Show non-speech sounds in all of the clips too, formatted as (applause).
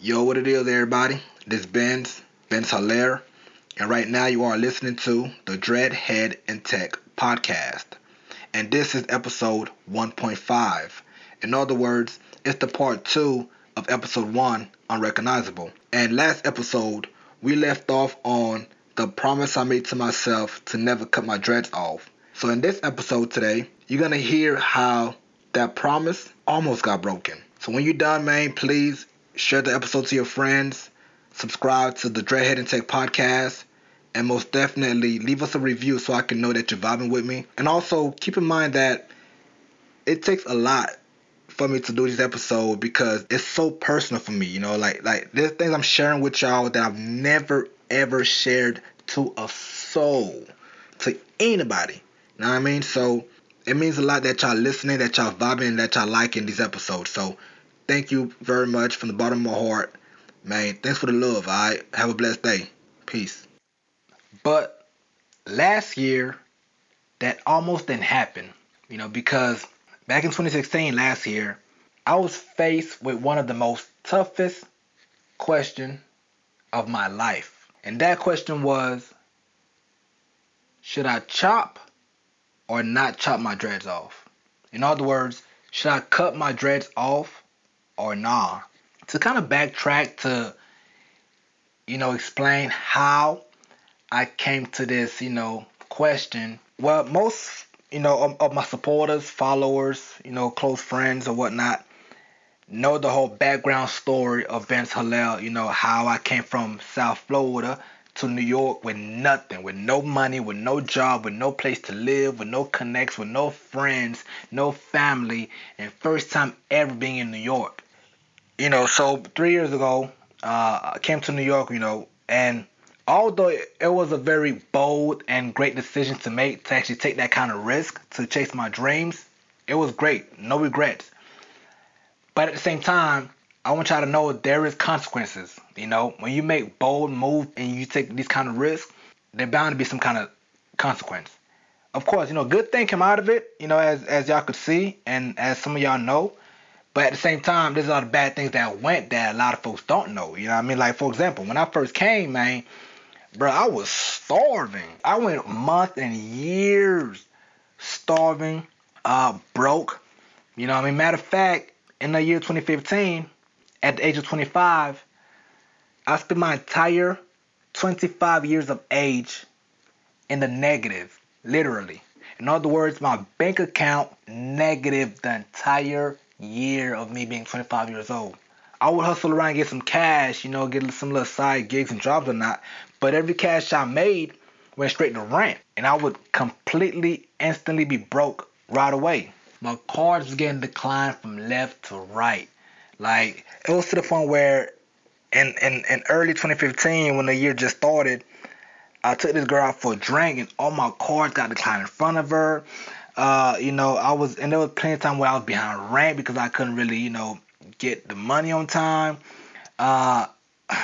Yo, what it is, everybody? This Benz, Benz Hilaire, and right now you are listening to the Dreadhead and Tech podcast. And this is episode 1.5. In other words, it's the part two of episode one, Unrecognizable. And last episode, we left off on the promise I made to myself to never cut my dreads off. So in this episode today, you're gonna hear how that promise almost got broken. So when you're done, man, please share the episode to your friends, subscribe to the Dreadhead and Tech podcast, and most definitely leave us a review so I can know that you're vibing with me. And also keep in mind that it takes a lot for me to do this episode because it's so personal for me, you know, like like there's things I'm sharing with y'all that I've never ever shared to a soul, to anybody. You know what I mean? So it means a lot that y'all listening, that y'all vibing, that y'all liking these episodes. So thank you very much from the bottom of my heart. Man, thanks for the love. All right. Have a blessed day. Peace. But last year, that almost didn't happen. You know, because back in 2016, last year, I was faced with one of the most toughest question of my life. And that question was, should I chop or not chop my dreads off? In other words, should I cut my dreads off or nah. To kind of backtrack to, you know, explain how I came to this, you know, question. Well, most, you know, of, of my supporters, followers, you know, close friends or whatnot, know the whole background story of Benz Hilaire, you know, how I came from South Florida to New York with nothing, with no money, with no job, with no place to live, with no connects, with no friends, no family, and first time ever being in New York you know, so three years ago, uh, I came to New York, you know, and although it was a very bold and great decision to make to actually take that kind of risk to chase my dreams, it was great, no regrets. But at the same time, I want y'all to know there is consequences. You know, when you make bold moves and you take these kind of risks, there's bound to be some kind of consequence. Of course, you know, good thing came out of it. You know, as as y'all could see, and as some of y'all know, but at the same time, there's a lot of bad things that went that a lot of folks don't know. You know what I mean? Like, for example, when I first came, man, bro, I was starving. I went months and years starving, uh, broke. You know what I mean? Matter of fact, in the year 2015, at the age of 25, I spent my entire 25 years of age in the negative, literally. In other words, my bank account negative the entire year of me being 25 years old. I would hustle around get some cash, you know, get some little side gigs and jobs or not. But every cash I made went straight to rent. And I would completely, instantly be broke right away. My cards was getting declined from left to right. Like, it was to the point where in, in, in early 2015, when the year just started, I took this girl out for a drink and all my cards got declined in front of her. Uh, you know, I was, and there was plenty of time where I was behind rent because I couldn't really, you know, get the money on time. Uh, (sighs)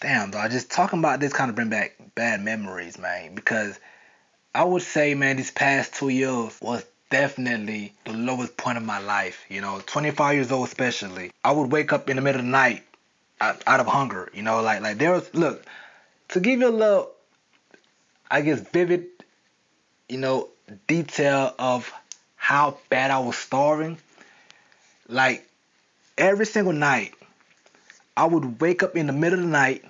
damn, though, I just talking about this kind of bring back bad memories, man. Because I would say, man, these past two years was definitely the lowest point of my life. You know, 25 years old, especially. I would wake up in the middle of the night out, out of hunger. You know, like like there was look to give you a little, I guess, vivid you know, detail of how bad I was starving. Like every single night, I would wake up in the middle of the night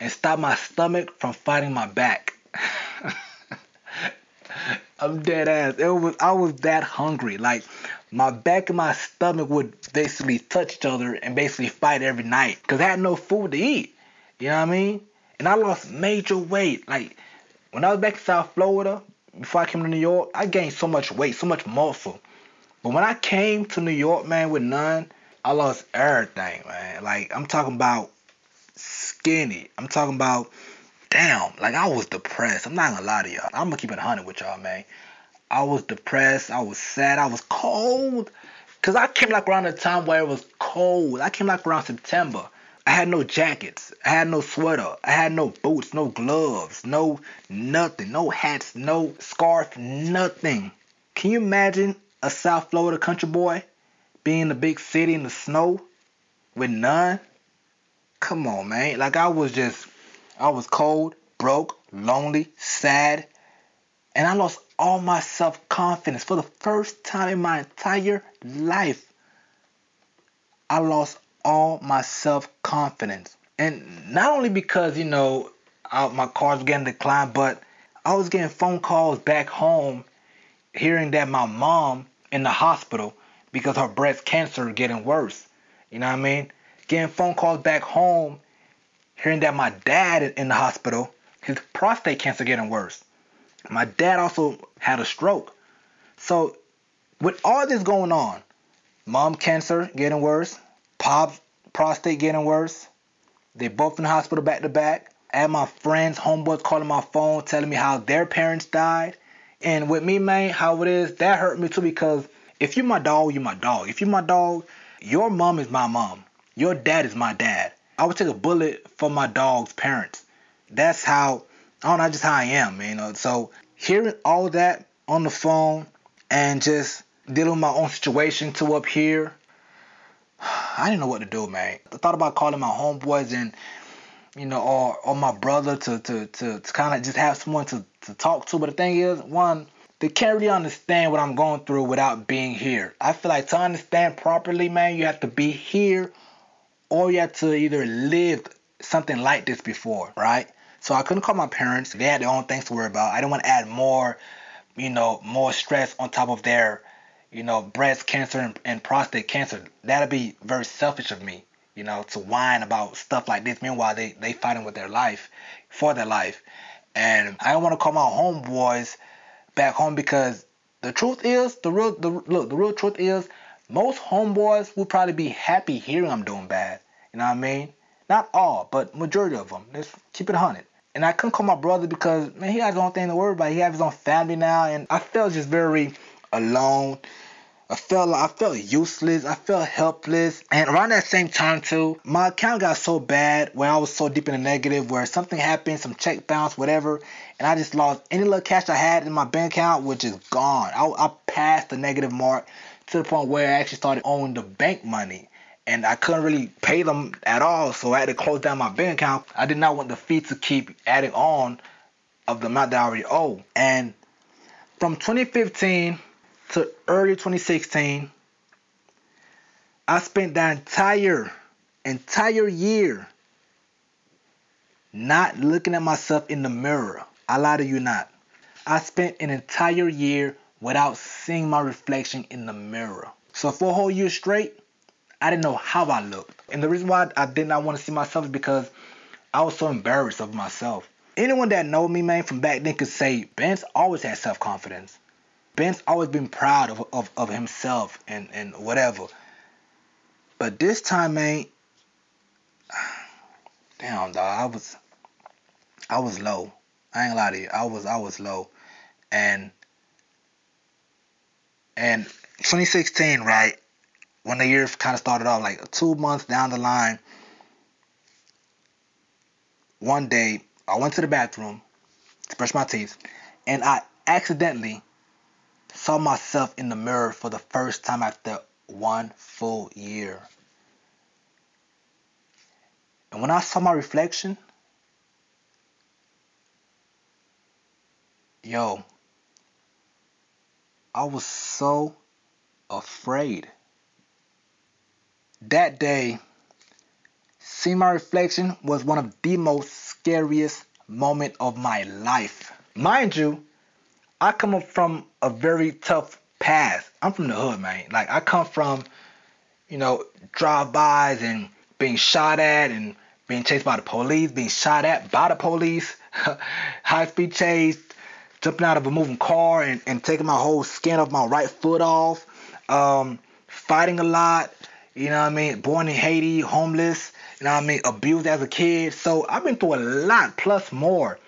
and stop my stomach from fighting my back. (laughs) I'm dead ass. It was I was that hungry. Like my back and my stomach would basically touch each other and basically fight every night because I had no food to eat. You know what I mean? And I lost major weight. Like when I was back in South Florida, before I came to New York, I gained so much weight, so much muscle. But when I came to New York, man, with none, I lost everything, man. Like I'm talking about skinny. I'm talking about damn, like I was depressed. I'm not gonna lie to y'all. I'm gonna keep it 100 with y'all, man. I was depressed. I was sad. I was cold. Cause I came like around the time where it was cold. I came like around September. I had no jackets. I had no sweater. I had no boots, no gloves, no nothing, no hats, no scarf, nothing. Can you imagine a South Florida country boy being in the big city in the snow with none. Come on, man. Like I was just, I was cold, broke, lonely, sad, and I lost all my self confidence for the first time in my entire life. I lost all my self confidence. And not only because, you know, I, my car's getting declined, but I was getting phone calls back home hearing that my mom in the hospital because her breast cancer getting worse. You know what I mean? Getting phone calls back home hearing that my dad in the hospital, his prostate cancer getting worse. My dad also had a stroke. So with all this going on, mom cancer getting worse, pop's prostate getting worse, they both in the hospital back to back. Had my friends, homeboys calling my phone telling me how their parents died. And with me, man, how it is, that hurt me too because if you're my dog, you're my dog. If you're my dog, your mom is my mom. Your dad is my dad. I would take a bullet for my dog's parents. That's how I don't know, just how I am, you know. So hearing all that on the phone and just dealing with my own situation to up here, I didn't know what to do, man. I thought about calling my homeboys and you know, or or my brother to to to, to kind of just have someone to, to talk to. But the thing is, one, they can't really understand what I'm going through without being here. I feel like to understand properly, man, you have to be here or you have to either live something like this before, right? So I couldn't call my parents. They had their own things to worry about. I didn't want to add more, you know, more stress on top of their, you know, breast cancer and, and prostate cancer. That'd be very selfish of me, you know, to whine about stuff like this. Meanwhile, they they fighting with their life, for their life, and I don't want to call my homeboys back home because the truth is, the real, the look, the real truth is, most homeboys will probably be happy hearing I'm doing bad. You know what I mean? Not all, but majority of them. Let's keep it 100. And I couldn't call my brother because, man, he has his own thing to worry about. He has his own family now, and I felt just very alone. I felt I felt useless. I felt helpless. And around that same time too, my account got so bad where I was so deep in the negative where something happened, some check bounce, whatever, and I just lost any little cash I had in my bank account, which is gone. I, I passed the negative mark to the point where I actually started owing the bank money. And I couldn't really pay them at all, so I had to close down my bank account. I did not want the fee to keep adding on of the amount that I already owe. And from 2015 to early 2016, I spent the entire entire year not looking at myself in the mirror. I lie to you not. I spent an entire year without seeing my reflection in the mirror. So for a whole year straight, I didn't know how I looked. And the reason why I did not want to see myself is because I was so embarrassed of myself. Anyone that know me, man, from back then could say Benz always had self-confidence. Benz always been proud of, of, of himself and, and whatever. But this time, man, (sighs) damn dog, I was I was low. I ain't lie to you. I was I was low. And and 2016, right, when the year kind of started off, like two months down the line, one day I went to the bathroom to brush my teeth, and I accidentally saw myself in the mirror for the first time after one full year. And when I saw my reflection, yo, I was so afraid. That day, seeing my reflection was one of the most scariest moments of my life. Mind you, I come up from a very tough past. I'm from the hood, man. Like I come from, you know, drive-bys and being shot at and being chased by the police, being shot at by the police, (laughs) high-speed chase, jumping out of a moving car and, and taking my whole skin off my right foot off, um, fighting a lot, you know what I mean? Born in Haiti, homeless, you know what I mean? Abused as a kid. So I've been through a lot plus more,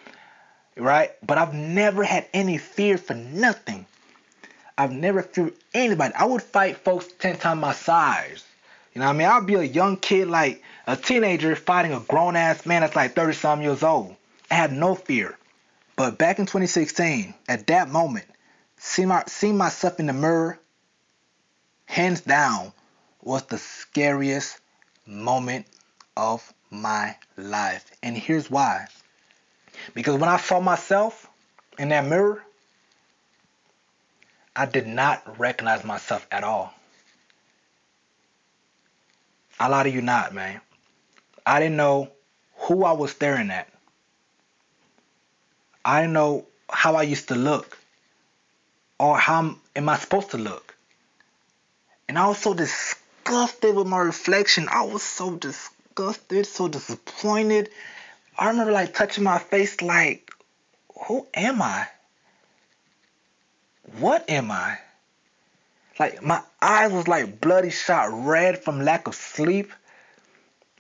right? But I've never had any fear for nothing. I've never feared anybody. I would fight folks 10 times my size. You know what I mean? I'd be a young kid, like a teenager, fighting a grown ass man that's like 30 some years old. I had no fear. But back in 2016, at that moment, seeing, my, seeing myself in the mirror, hands down, was the scariest moment of my life. And here's why. Because when I saw myself in that mirror, I did not recognize myself at all. I lie to you not, man. I didn't know who I was staring at. I didn't know how I used to look or how am I supposed to look. And I was so disgusted with my reflection. I was so disgusted, so disappointed. I remember like touching my face like, who am I? What am I? Like my eyes was like bloody shot red from lack of sleep,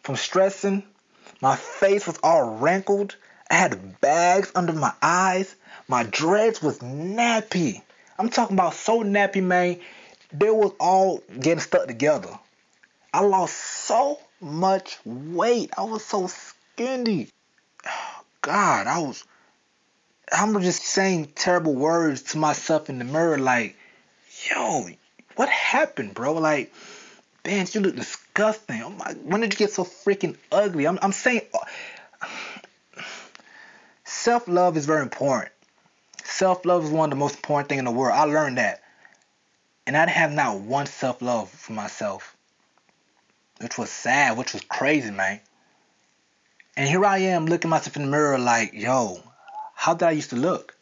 from stressing. My face was all wrinkled. I had bags under my eyes. My dreads was nappy. I'm talking about so nappy, man. They was all getting stuck together. I lost so much weight. I was so skinny. God, I was. I'm just saying terrible words to myself in the mirror, like, yo, what happened, bro? Like, Ben, you look disgusting. Oh my, when did you get so freaking ugly? I'm, I'm saying, (sighs) self love is very important. Self love is one of the most important things in the world. I learned that. And I'd have not one self love for myself. Which was sad, which was crazy, man. And here I am looking myself in the mirror like, yo, how did I used to look?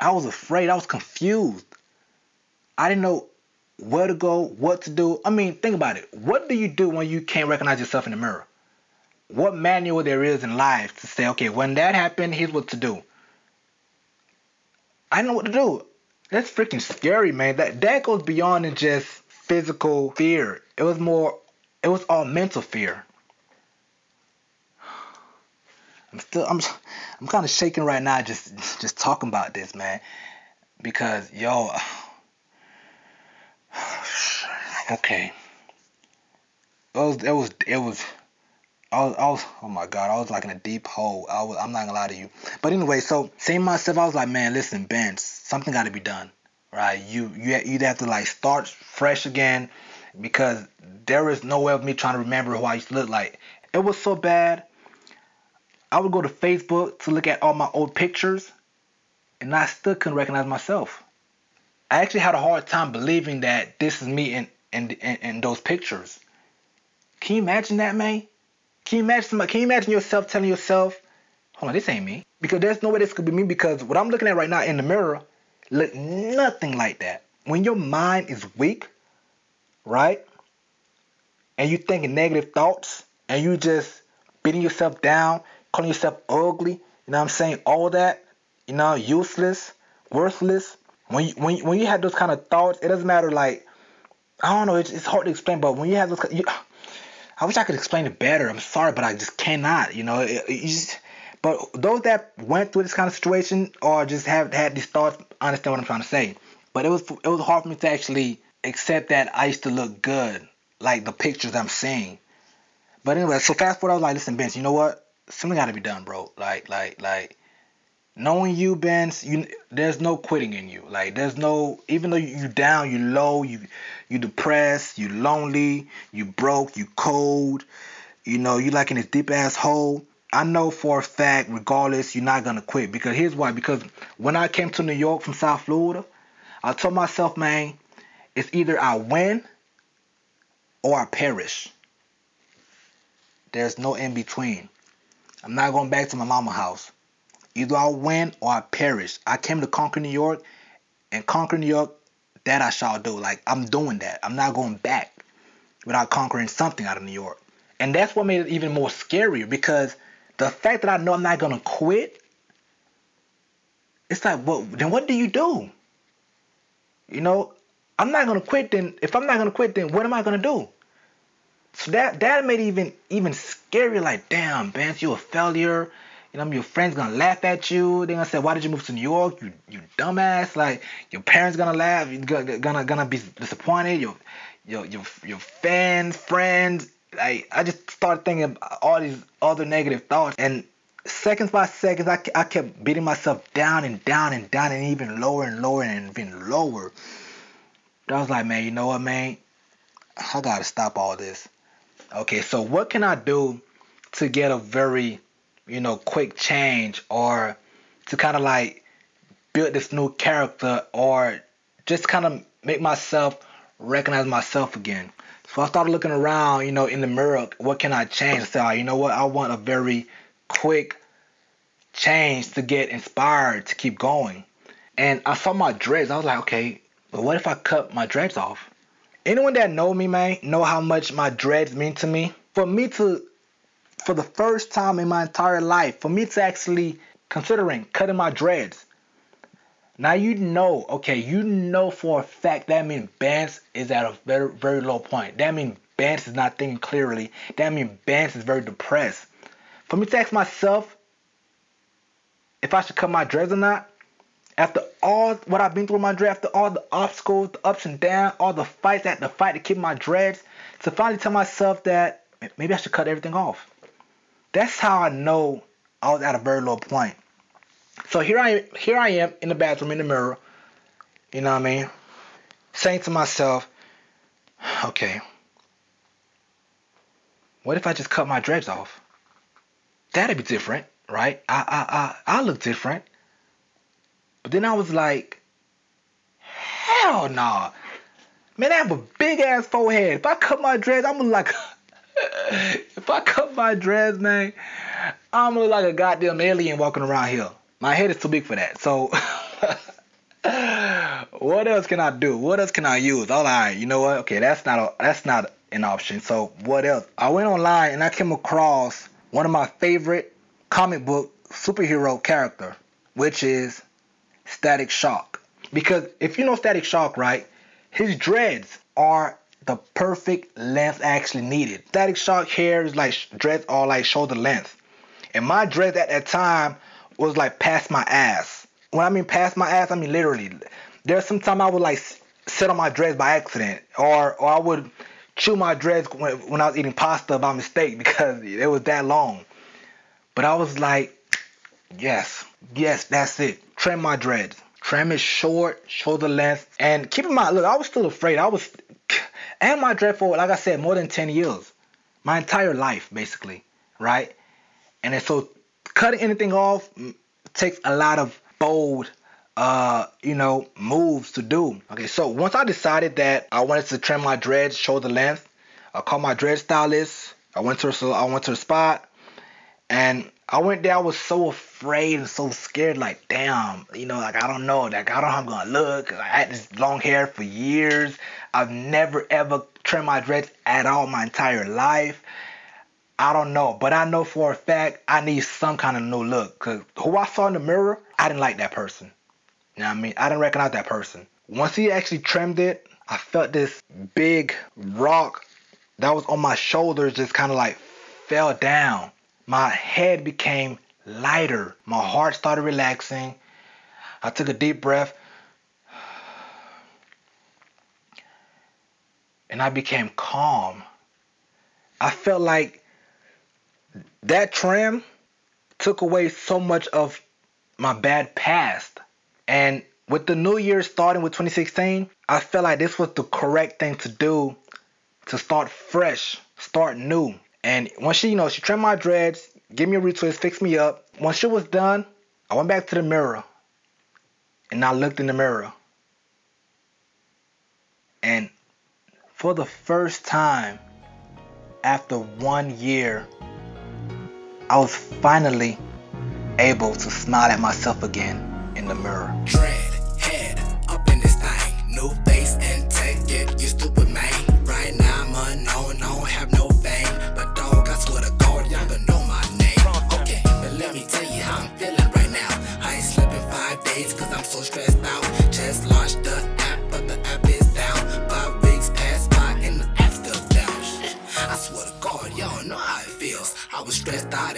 I was afraid. I was confused. I didn't know where to go, what to do. I mean, think about it. What do you do when you can't recognize yourself in the mirror? What manual there is in life to say, okay, when that happened, here's what to do. I know what to do. That's freaking scary, man. That that goes beyond just physical fear. It was more it was all mental fear. I'm still I'm I'm kind of shaking right now just just talking about this, man. Because yo (sighs) okay. It was it was it was I was, I was, oh my God, I was like in a deep hole. I was, I'm not gonna lie to you. But anyway, so seeing myself, I was like, man, listen, Ben, something got to be done, right? You, you, you'd have to like start fresh again because there is no way of me trying to remember who I used to look like. It was so bad. I would go to Facebook to look at all my old pictures, and I still couldn't recognize myself. I actually had a hard time believing that this is me in in, in, in those pictures. Can you imagine that, man? Can you imagine somebody, can you imagine yourself telling yourself, hold on, this ain't me? Because there's no way this could be me because what I'm looking at right now in the mirror look nothing like that. When your mind is weak, right? And you're thinking negative thoughts and you just beating yourself down, calling yourself ugly, you know what I'm saying? All that, you know, useless, worthless. When you, when, when you have those kind of thoughts, it doesn't matter like I don't know, it's, it's hard to explain, but when you have those you, (sighs) I wish I could explain it better. I'm sorry, but I just cannot. You know, it, it just, but those that went through this kind of situation or just have had these thoughts understand what I'm trying to say. But it was it was hard for me to actually accept that I used to look good, like the pictures I'm seeing. But anyway, so fast forward, I was like, listen, Benz, you know what? Something got to be done, bro. Like, like, like, knowing you, Benz, you there's no quitting in you. Like there's no even though you down, you low, you you depressed, you lonely, you broke, you cold, you know, you like in this deep ass hole. I know for a fact, regardless, you're not gonna quit. Because here's why. Because when I came to New York from South Florida, I told myself, man, it's either I win or I perish. There's no in between. I'm not going back to my mama house. Either I win or I perish. I came to conquer New York, and conquer New York, that I shall do. Like I'm doing that. I'm not going back without conquering something out of New York. And that's what made it even more scarier because the fact that I know I'm not gonna quit, it's like, well, then what do you do? You know, I'm not gonna quit. Then if I'm not gonna quit, then what am I gonna do? So that that made it even even. Like, damn, Benz, you a failure. You know, your friends gonna laugh at you. They're gonna say, "Why did you move to New York? You you dumbass!" Like your parents gonna laugh. You're gonna gonna, gonna be disappointed. Your your your your fans, friends. Like I just started thinking about all these other negative thoughts, and seconds by seconds, I, I kept beating myself down and down and down and even lower and lower and even lower. But I was like, man, you know what, man? I gotta stop all this. Okay, so what can I do to get a very, you know, quick change or to kind of like build this new character or just kind of make myself recognize myself again. So I started looking around, you know, in the mirror. What can I change? I said, you know what? I want a very quick change to get inspired to keep going. And I saw my dreads. I was like, okay, but what if I cut my dreads off? Anyone that know me, man, know how much my dreads mean to me. For me to, for the first time in my entire life, for me to actually considering cutting my dreads. Now you know, okay, you know for a fact that means Benz is at a very, very low point. That means Benz is not thinking clearly. That means Benz is very depressed. For me to ask myself if I should cut my dreads or not, after all what I've been through in my dreads, after all the obstacles, the ups and downs, all the fights I had to fight to keep my dreads, to finally tell myself that maybe I should cut everything off. That's how I know I was at a very low point. So here I here I am in the bathroom in the mirror, you know what I mean, saying to myself, okay, what if I just cut my dreads off? That'd be different, right? I I I I look different. But then I was like, hell no. Nah. Man, I have a big ass forehead. If I cut my dreads, I'm like, (laughs) if I cut my dreads, man, I'm gonna look like a goddamn alien walking around here. My head is too big for that. So, (laughs) what else can I do? What else can I use? All right, you know what? Okay, that's not a, that's not an option. So, what else? I went online and I came across one of my favorite comic book superhero character, which is Static Shock. Because if you know Static Shock, right, his dreads are the perfect length actually needed. Static Shock hair is like dreads are like shoulder length. And my dreads at that time was like past my ass. When I mean past my ass, I mean literally. There's some time I would like sit on my dreads by accident, or or I would chew my dreads when, when I was eating pasta by mistake because it was that long. But I was like, yes, yes, that's it trim my dreads. Trim it short, shoulder length. And keep in mind, look, I was still afraid. I was, (sighs) and my dread for, like I said, more than 10 years. My entire life, basically, right? And so cutting anything off takes a lot of bold, uh, you know, moves to do. Okay, so once I decided that I wanted to trim my dreads shoulder length, I called my dread stylist. I went to so I went to the spot, and I went there. I was so afraid and so scared. Like, damn, you know, like I don't know, like I don't know how I'm gonna look. I had this long hair for years. I've never ever trimmed my dreads at all my entire life. I don't know, but I know for a fact I need some kind of new look. Cause who I saw in the mirror, I didn't like that person. You know what I mean? I didn't recognize that person. Once he actually trimmed it, I felt this big rock that was on my shoulders just kind of like fell down my head became lighter. My heart started relaxing. I took a deep breath. And I became calm. I felt like that trim took away so much of my bad past. And with the new year starting with 2016, I felt like this was the correct thing to do to start fresh, start new. And once she, you know, she trimmed my dreads, gave me a retwist, fixed me up. Once she was done, I went back to the mirror and I looked in the mirror. And for the first time after one year, I was finally able to smile at myself again in the mirror. Dread, head, up in this thing, new face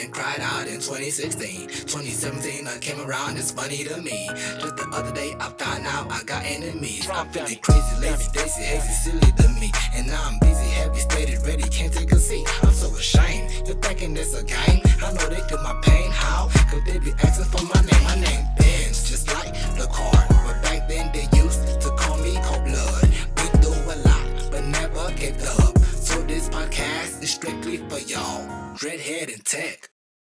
and cried out in 2016. 2017, I came around, it's funny to me. Just the other day, I found out I got enemies. I'm feeling crazy, lazy, daisy, hazy, silly to me. And now I'm busy, heavy, stated, ready, can't take a seat. I'm so ashamed. You're thinking this a game? I know they feel my pain. How? Cause they be asking for my name. My name Benz, just like the car. But back then, they used to call me cold blood. We do a lot, but never gave up. So this podcast is strictly for y'all. Dreadhead and Tech.